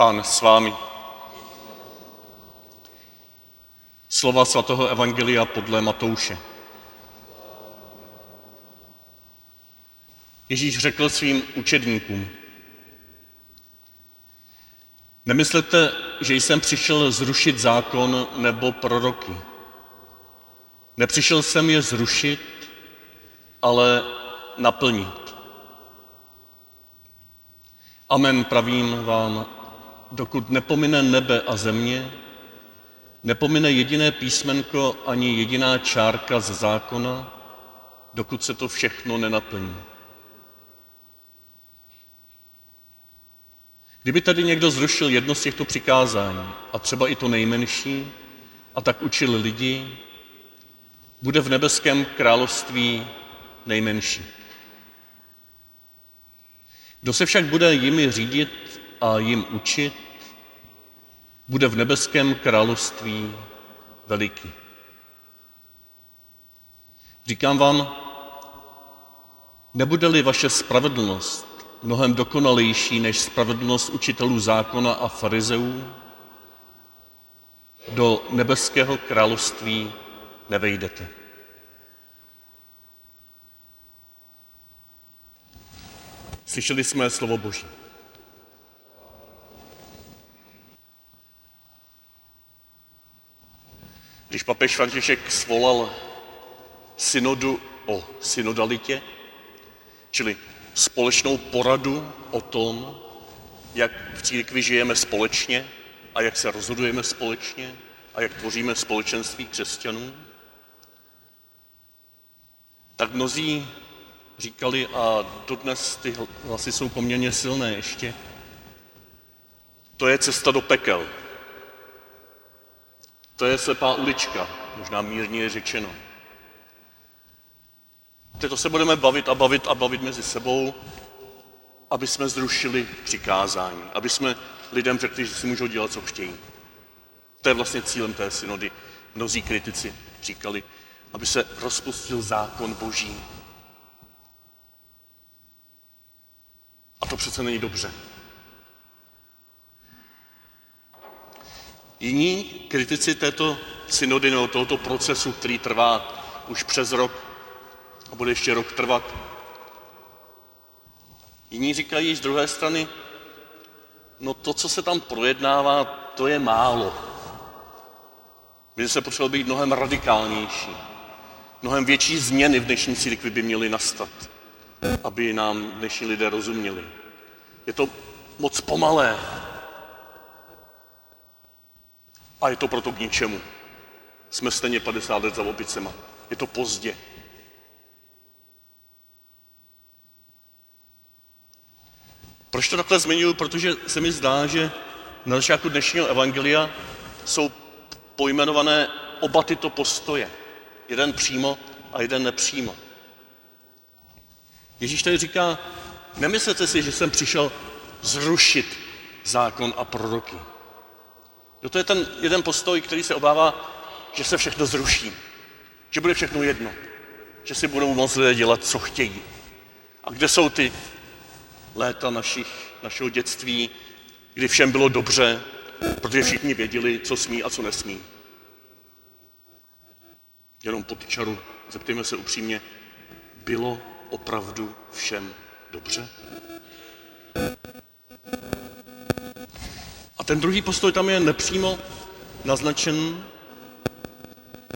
Pán s vámi. Slova svatého Evangelia podle Matouše. Ježíš řekl svým učedníkům, nemyslete, že jsem přišel zrušit zákon nebo proroky. Nepřišel jsem je zrušit, ale naplnit. Amen pravím vám, dokud nepomine nebe a země, nepomine jediné písmenko ani jediná čárka z zákona, dokud se to všechno nenaplní. Kdyby tady někdo zrušil jedno z těchto přikázání, a třeba i to nejmenší, a tak učil lidi, bude v nebeském království nejmenší. Kdo se však bude jimi řídit a jim učit, bude v nebeském království veliký. Říkám vám, nebude-li vaše spravedlnost mnohem dokonalejší než spravedlnost učitelů zákona a farizeů, do nebeského království nevejdete. Slyšeli jsme slovo Boží. Papež František svolal synodu o synodalitě, čili společnou poradu o tom, jak v církvi žijeme společně a jak se rozhodujeme společně a jak tvoříme společenství křesťanů, tak mnozí říkali, a dodnes ty hlasy jsou poměrně silné ještě, to je cesta do pekel. To je slepá ulička, možná mírně řečeno. To se budeme bavit a bavit a bavit mezi sebou, aby jsme zrušili přikázání, aby jsme lidem řekli, že si můžou dělat, co chtějí. To je vlastně cílem té synody. Mnozí kritici říkali, aby se rozpustil zákon boží. A to přece není dobře. Jiní kritici této synody nebo tohoto procesu, který trvá už přes rok a bude ještě rok trvat, jiní říkají z druhé strany, no to, co se tam projednává, to je málo. My se potřebovali být mnohem radikálnější. Mnohem větší změny v dnešní církvi by měly nastat, aby nám dnešní lidé rozuměli. Je to moc pomalé, a je to proto k ničemu. Jsme stejně 50 let za opicema. Je to pozdě. Proč to takhle zmiňuji? Protože se mi zdá, že na začátku dnešního evangelia jsou pojmenované oba tyto postoje. Jeden přímo a jeden nepřímo. Ježíš tady říká, nemyslete si, že jsem přišel zrušit zákon a proroky. No to je ten jeden postoj, který se obává, že se všechno zruší, že bude všechno jedno, že si budou moct lidé dělat, co chtějí. A kde jsou ty léta našich, našeho dětství, kdy všem bylo dobře, protože všichni věděli, co smí a co nesmí. Jenom po čaru zeptejme se upřímně, bylo opravdu všem dobře? Ten druhý postoj tam je nepřímo naznačen.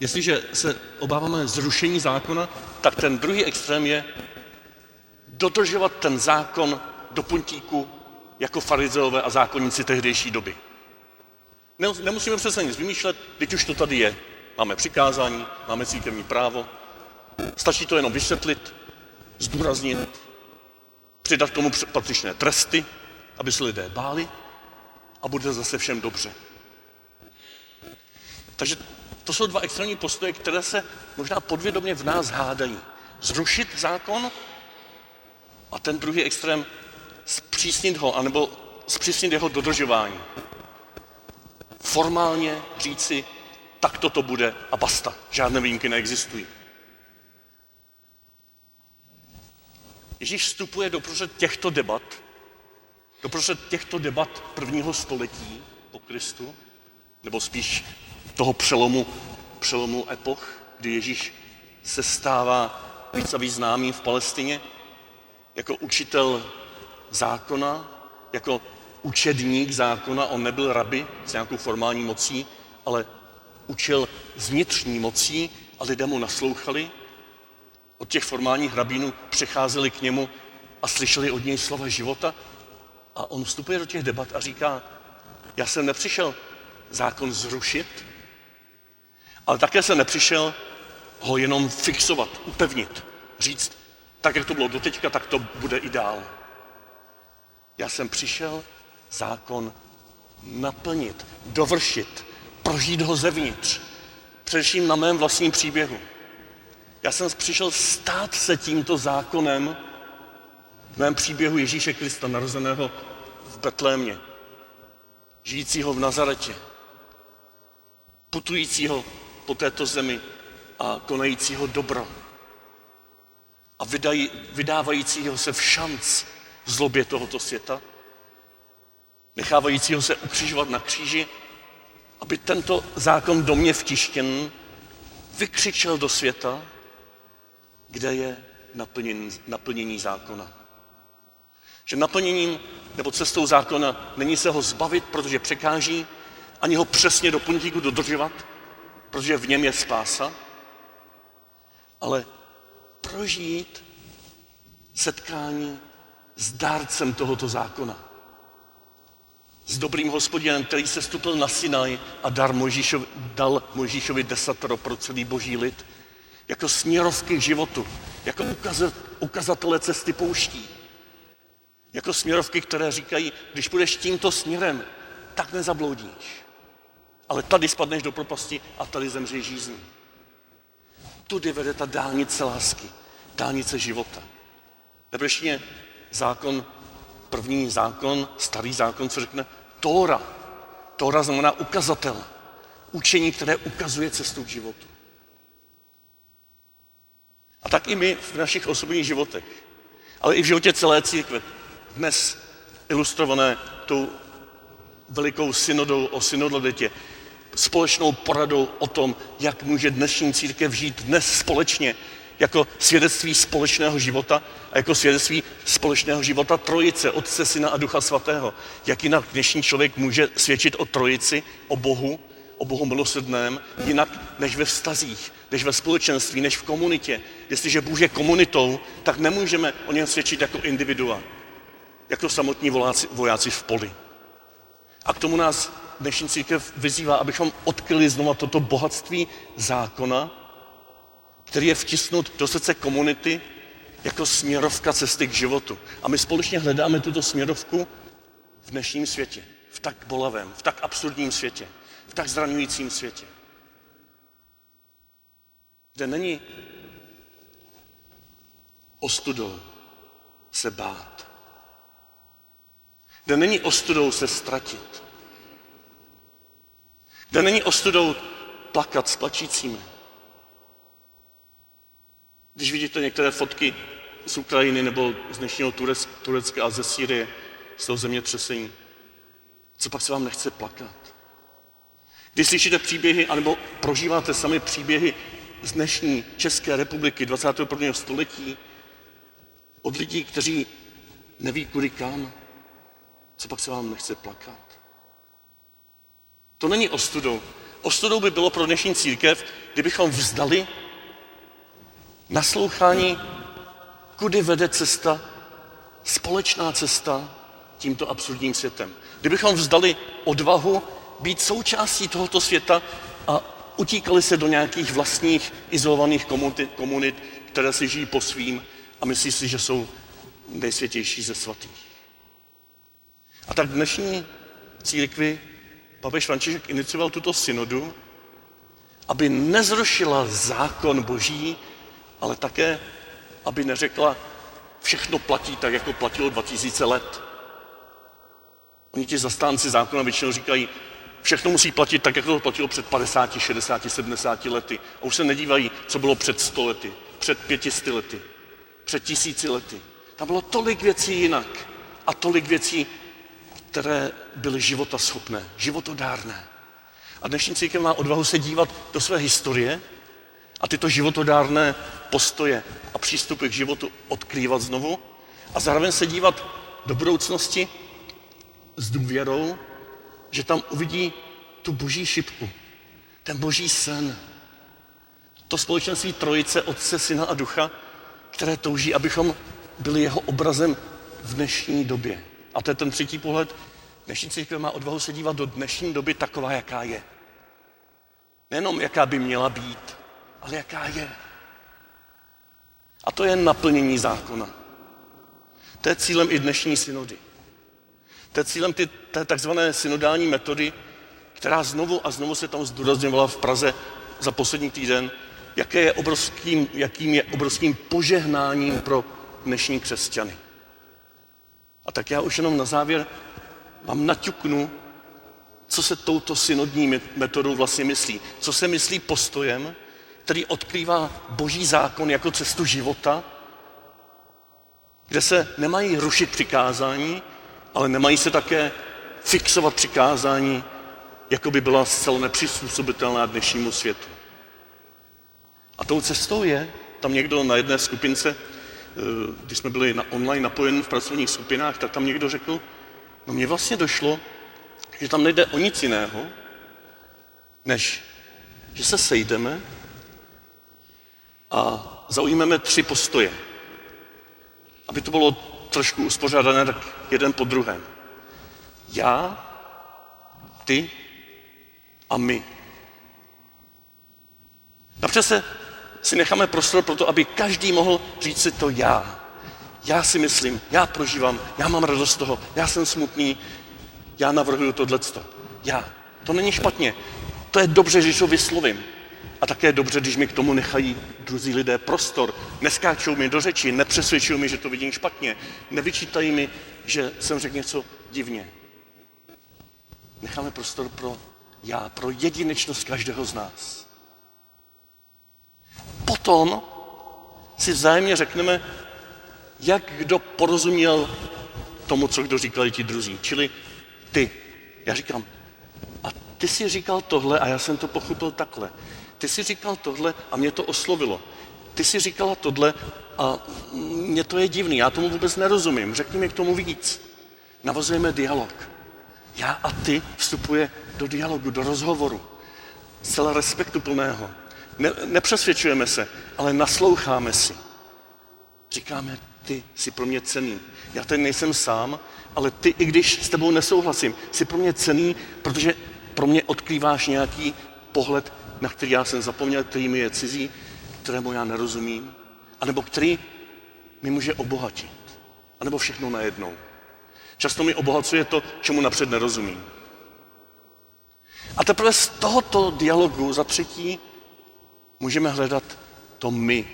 Jestliže se obáváme zrušení zákona, tak ten druhý extrém je dodržovat ten zákon do puntíku jako farizeové a zákonníci tehdejší doby. Nemusíme přece nic vymýšlet, teď už to tady je. Máme přikázání, máme církevní právo. Stačí to jenom vysvětlit, zdůraznit, přidat tomu patřičné tresty, aby se lidé báli a bude zase všem dobře. Takže to jsou dva extrémní postoje, které se možná podvědomě v nás hádají. Zrušit zákon a ten druhý extrém zpřísnit ho, anebo zpřísnit jeho dodržování. Formálně říci, tak toto bude a basta. Žádné výjimky neexistují. Ježíš vstupuje do těchto debat Doprostřed těchto debat prvního století po Kristu, nebo spíš toho přelomu, přelomu epoch, kdy Ježíš se stává víc a víc známý v Palestině, jako učitel zákona, jako učedník zákona, on nebyl rabi s nějakou formální mocí, ale učil z vnitřní mocí a lidé mu naslouchali. Od těch formálních rabínů přecházeli k němu a slyšeli od něj slova života. A on vstupuje do těch debat a říká, já jsem nepřišel zákon zrušit, ale také jsem nepřišel ho jenom fixovat, upevnit, říct, tak jak to bylo doteďka, tak to bude i dál. Já jsem přišel zákon naplnit, dovršit, prožít ho zevnitř. Především na mém vlastním příběhu. Já jsem přišel stát se tímto zákonem v mém příběhu Ježíše Krista, narozeného Betlémě, žijícího v Nazaretě, putujícího po této zemi a konajícího dobro a vydají, vydávajícího se v šanc v zlobě tohoto světa, nechávajícího se ukřižovat na kříži, aby tento zákon do mě vtištěn vykřičel do světa, kde je naplnění, naplnění zákona. Že naplněním nebo cestou zákona není se ho zbavit, protože překáží, ani ho přesně do puntíku dodržovat, protože v něm je spása, ale prožít setkání s dárcem tohoto zákona. S dobrým hospodinem, který se stupil na Sinaj a dar Mojžíšovi, dal Mojžíšovi desatero pro celý boží lid, jako směrovky k životu, jako ukazatele cesty pouští. Jako směrovky, které říkají, když půjdeš tímto směrem, tak nezabloudíš. Ale tady spadneš do propasti a tady zemřeš žízní. Tudy vede ta dálnice lásky, dálnice života. Nebrešně zákon, první zákon, starý zákon, co řekne Tóra. Tóra znamená ukazatel. Učení, které ukazuje cestu k životu. A tak i my v našich osobních životech, ale i v životě celé církve, dnes ilustrované tou velikou synodou o synodalitě, společnou poradou o tom, jak může dnešní církev žít dnes společně, jako svědectví společného života a jako svědectví společného života Trojice, Otce, Syna a Ducha Svatého. Jak jinak dnešní člověk může svědčit o Trojici, o Bohu, o Bohu milosrdném, jinak než ve vztazích, než ve společenství, než v komunitě. Jestliže Bůh je komunitou, tak nemůžeme o něm svědčit jako individua, jako samotní vojáci, vojáci v poli. A k tomu nás dnešní církev vyzývá, abychom odkryli znova toto bohatství zákona, který je vtisnut do srdce komunity jako směrovka cesty k životu. A my společně hledáme tuto směrovku v dnešním světě, v tak bolavém, v tak absurdním světě, v tak zraňujícím světě, kde není ostudou se bát, kde není ostudou se ztratit, kde není ostudou plakat s plačícími, když vidíte některé fotky z Ukrajiny nebo z dnešního Turecka a ze Sýrie, z toho zemětřesení, co pak se vám nechce plakat? Když slyšíte příběhy, anebo prožíváte sami příběhy z dnešní České republiky 21. století od lidí, kteří neví kudy kam, co pak se vám nechce plakat? To není ostudou. Ostudou by bylo pro dnešní církev, kdybychom vzdali naslouchání, kudy vede cesta, společná cesta tímto absurdním světem. Kdybychom vzdali odvahu být součástí tohoto světa a utíkali se do nějakých vlastních izolovaných komunit, které si žijí po svým a myslí si, že jsou nejsvětější ze svatých. A tak dnešní církvi papež František inicioval tuto synodu, aby nezrušila zákon boží, ale také, aby neřekla, všechno platí tak, jako platilo 2000 let. Oni ti zastánci zákona většinou říkají, všechno musí platit tak, jak to platilo před 50, 60, 70 lety. A už se nedívají, co bylo před 100 lety, před 500 lety, před tisíci lety. Tam bylo tolik věcí jinak a tolik věcí které byly života schopné, životodárné. A dnešní církev má odvahu se dívat do své historie a tyto životodárné postoje a přístupy k životu odkrývat znovu a zároveň se dívat do budoucnosti s důvěrou, že tam uvidí tu boží šipku, ten boží sen, to společenství trojice, Otce, Syna a Ducha, které touží, abychom byli jeho obrazem v dnešní době. A to je ten třetí pohled. Dnešní církev má odvahu se dívat do dnešní doby taková, jaká je. Nejenom jaká by měla být, ale jaká je. A to je naplnění zákona. To je cílem i dnešní synody. To je cílem ty, té takzvané synodální metody, která znovu a znovu se tam zdůrazňovala v Praze za poslední týden, jaké je obrovským, jakým je obrovským požehnáním pro dnešní křesťany. A tak já už jenom na závěr vám naťuknu, co se touto synodní metodou vlastně myslí. Co se myslí postojem, který odkrývá boží zákon jako cestu života, kde se nemají rušit přikázání, ale nemají se také fixovat přikázání, jako by byla zcela nepřizpůsobitelná dnešnímu světu. A tou cestou je, tam někdo na jedné skupince, když jsme byli na online napojeni v pracovních skupinách, tak tam někdo řekl, no mně vlastně došlo, že tam nejde o nic jiného, než že se sejdeme a zaujmeme tři postoje. Aby to bylo trošku uspořádané, tak jeden po druhém. Já, ty a my. Napřed se si necháme prostor pro to, aby každý mohl říct si to já. Já si myslím, já prožívám, já mám radost z toho, já jsem smutný, já navrhuju tohleto. Já. To není špatně. To je dobře, když to vyslovím. A také je dobře, když mi k tomu nechají druzí lidé prostor. Neskáčou mi do řeči, nepřesvědčují mi, že to vidím špatně. Nevyčítají mi, že jsem řekl něco divně. Necháme prostor pro já, pro jedinečnost každého z nás. Potom si vzájemně řekneme, jak kdo porozuměl tomu, co kdo říkali ti druzí. Čili ty. Já říkám, a ty si říkal tohle a já jsem to pochopil takhle. Ty si říkal tohle a mě to oslovilo. Ty si říkala tohle a mě to je divný, já tomu vůbec nerozumím. Řekni mi k tomu víc. Navazujeme dialog. Já a ty vstupuje do dialogu, do rozhovoru. Zcela respektu plného. Ne, nepřesvědčujeme se, ale nasloucháme si. Říkáme, ty jsi pro mě cený. Já tady nejsem sám, ale ty, i když s tebou nesouhlasím, jsi pro mě cený, protože pro mě odkrýváš nějaký pohled, na který já jsem zapomněl, který mi je cizí, kterému já nerozumím, anebo který mi může obohatit, anebo všechno najednou. Často mi obohacuje to, čemu napřed nerozumím. A teprve z tohoto dialogu za třetí můžeme hledat to my,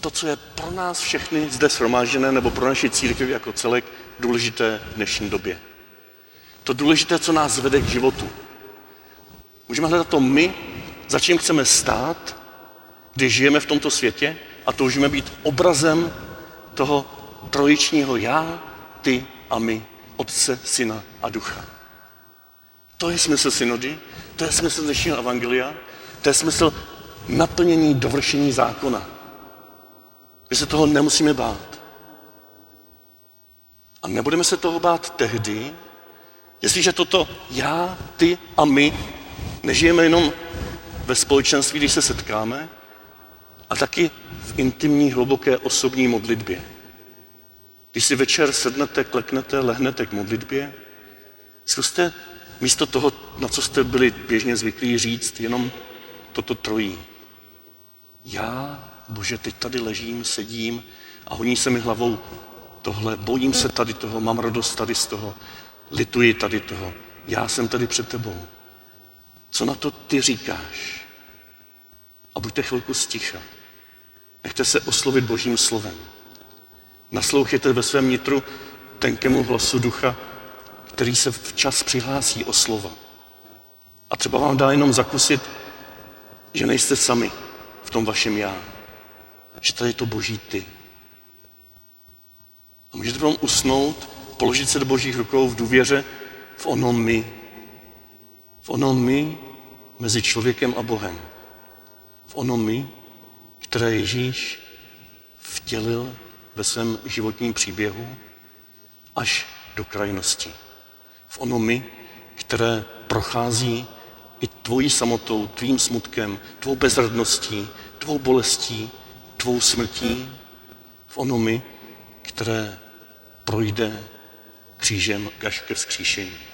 to, co je pro nás všechny zde shromážděné, nebo pro naši církev jako celek důležité v dnešní době. To důležité, co nás vede k životu. Můžeme hledat to my, za čím chceme stát, když žijeme v tomto světě a toužíme být obrazem toho trojičního já, ty a my, Otce, Syna a Ducha. To je smysl synody, to je smysl dnešního evangelia, to je smysl naplnění, dovršení zákona. My se toho nemusíme bát. A nebudeme se toho bát tehdy, jestliže toto já, ty a my nežijeme jenom ve společenství, když se setkáme, a taky v intimní, hluboké osobní modlitbě. Když si večer sednete, kleknete, lehnete k modlitbě, zkuste místo toho, na co jste byli běžně zvyklí říct, jenom toto trojí. Já bože, teď tady ležím, sedím a honí se mi hlavou tohle, bojím se tady toho, mám radost tady z toho, lituji tady toho, já jsem tady před tebou. Co na to ty říkáš? A buďte chvilku sticha. Nechte se oslovit božím slovem. Naslouchejte ve svém nitru tenkému hlasu ducha, který se včas přihlásí o slova. A třeba vám dá jenom zakusit, že nejste sami v tom vašem já že tady je to boží ty. A můžete potom usnout položit se do božích rukou v důvěře v ono my. V ono my mezi člověkem a Bohem. V ono my, které Ježíš vtělil ve svém životním příběhu až do krajnosti. V ono my, které prochází i tvojí samotou, tvým smutkem, tvou bezradností, tvou bolestí, tvou smrtí, v ono my, které projde křížem až ke vzkříšení.